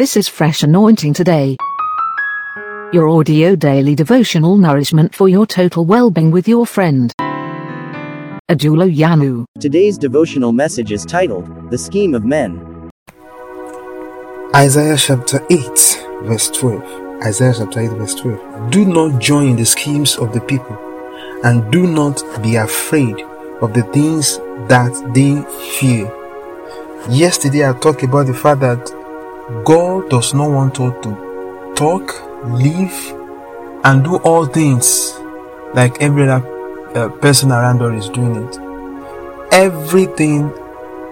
This is Fresh Anointing Today. Your audio daily devotional nourishment for your total well-being with your friend. Ajulo Yanu. Today's devotional message is titled, The Scheme of Men. Isaiah chapter 8, verse 12. Isaiah chapter 8, verse 12. Do not join the schemes of the people, and do not be afraid of the things that they fear. Yesterday, I talked about the fact that God does not want us to talk, live, and do all things like every other uh, person around us is doing it. Everything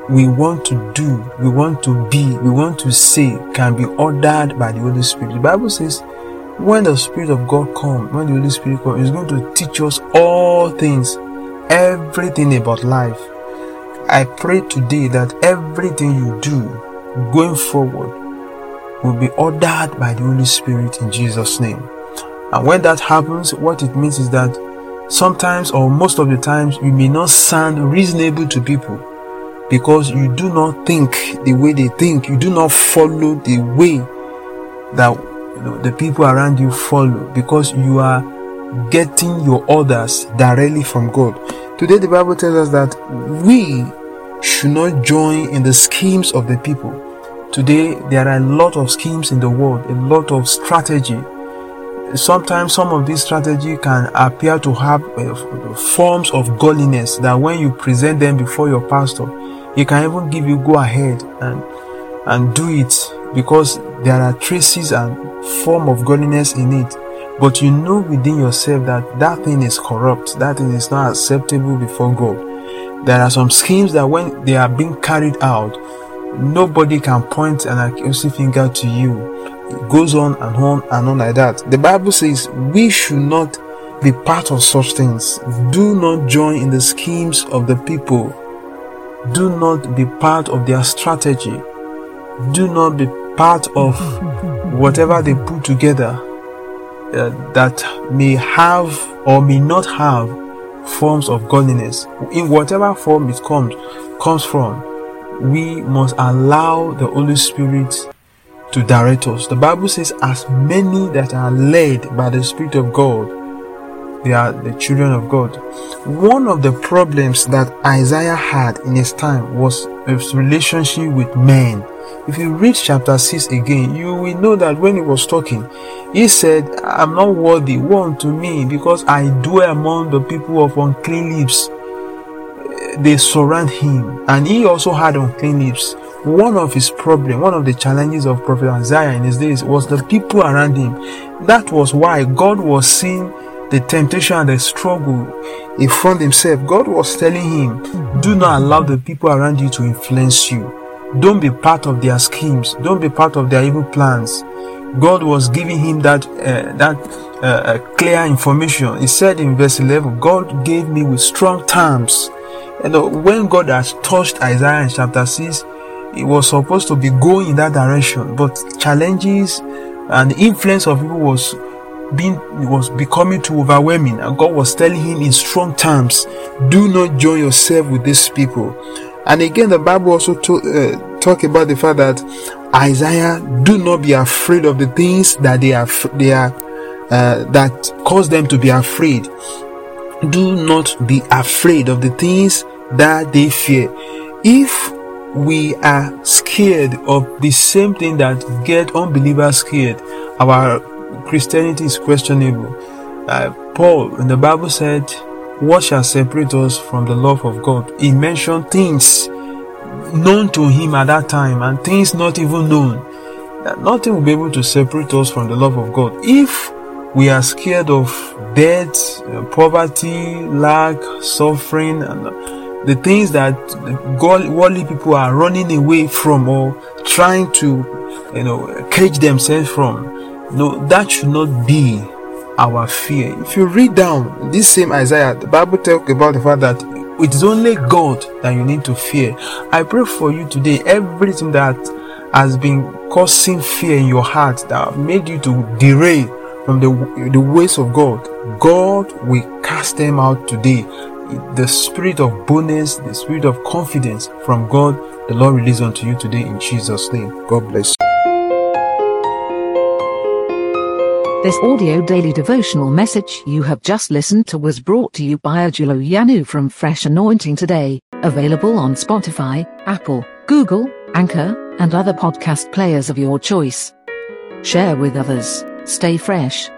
we want to do, we want to be, we want to say can be ordered by the Holy Spirit. The Bible says, when the Spirit of God comes, when the Holy Spirit comes, He's going to teach us all things, everything about life. I pray today that everything you do going forward will be ordered by the Holy Spirit in Jesus' name. And when that happens, what it means is that sometimes or most of the times you may not sound reasonable to people because you do not think the way they think. You do not follow the way that you know, the people around you follow because you are getting your orders directly from god. Today the bible tells us that we should not join in the schemes of the people today there are a lot of schemes in the world a lot of strategy. Sometimes some of this strategy can appear to have uh, forms of godliness that when you present them before your pastor he can even give you go ahead and and do it because there are traces and form of godliness in it. But you know within yourself that that thing is corrupt that thing is not acceptable before god. There are some schemes that when they are being carried out nobody can point an accusing finger to you it goes on and on and on like that. The Bible says we should not be part of such things. Do not join in the schemes of the people. Do not be part of their strategy. Do not be part of whatever they put together uh, that may have or may not have forms of godliness. In whatever form it comes comes from, we must allow the Holy Spirit to direct us. The Bible says, as many that are led by the Spirit of God, they are the children of God. One of the problems that Isaiah had in his time was his relationship with men. If you read chapter 6 again, you will know that when he was talking, he said, I'm not worthy, one to me, because I dwell among the people of unclean lips. They surround him, and he also had unclean lips one of his problem, one of the challenges of Prophet Isaiah in his days was the people around him. That was why God was seeing the temptation and the struggle in front himself. God was telling him, do not allow the people around you to influence you. Don't be part of their schemes. Don't be part of their evil plans. God was giving him that uh, that uh, uh clear information. He said in verse 11, God gave me with strong terms. And when God has touched Isaiah in chapter 6, it was supposed to be going in that direction, but challenges and the influence of people was being was becoming too overwhelming, and God was telling him in strong terms, "Do not join yourself with these people." And again, the Bible also to, uh, talk about the fact that Isaiah, do not be afraid of the things that they are they are uh, that cause them to be afraid. Do not be afraid of the things that they fear. If we are scared of the same thing that get unbelievers scared. Our Christianity is questionable. Uh, Paul in the Bible said, What shall separate us from the love of God? He mentioned things known to him at that time and things not even known. That nothing will be able to separate us from the love of God. If we are scared of death, uh, poverty, lack, suffering, and the things that worldly people are running away from or trying to you know cage themselves from. No that should not be our fear. If you read down this same isaiah the bible talks about the fact that it is only god that you need to fear. I pray for you today everything that has been causing fear in your heart that made you to derail from the, the ways of god god will cast them out today the spirit of boldness, the spirit of confidence from God, the Lord release unto you today in Jesus' name. God bless you. This audio daily devotional message you have just listened to was brought to you by Ajulo Yanu from Fresh Anointing Today, available on Spotify, Apple, Google, Anchor, and other podcast players of your choice. Share with others. Stay fresh.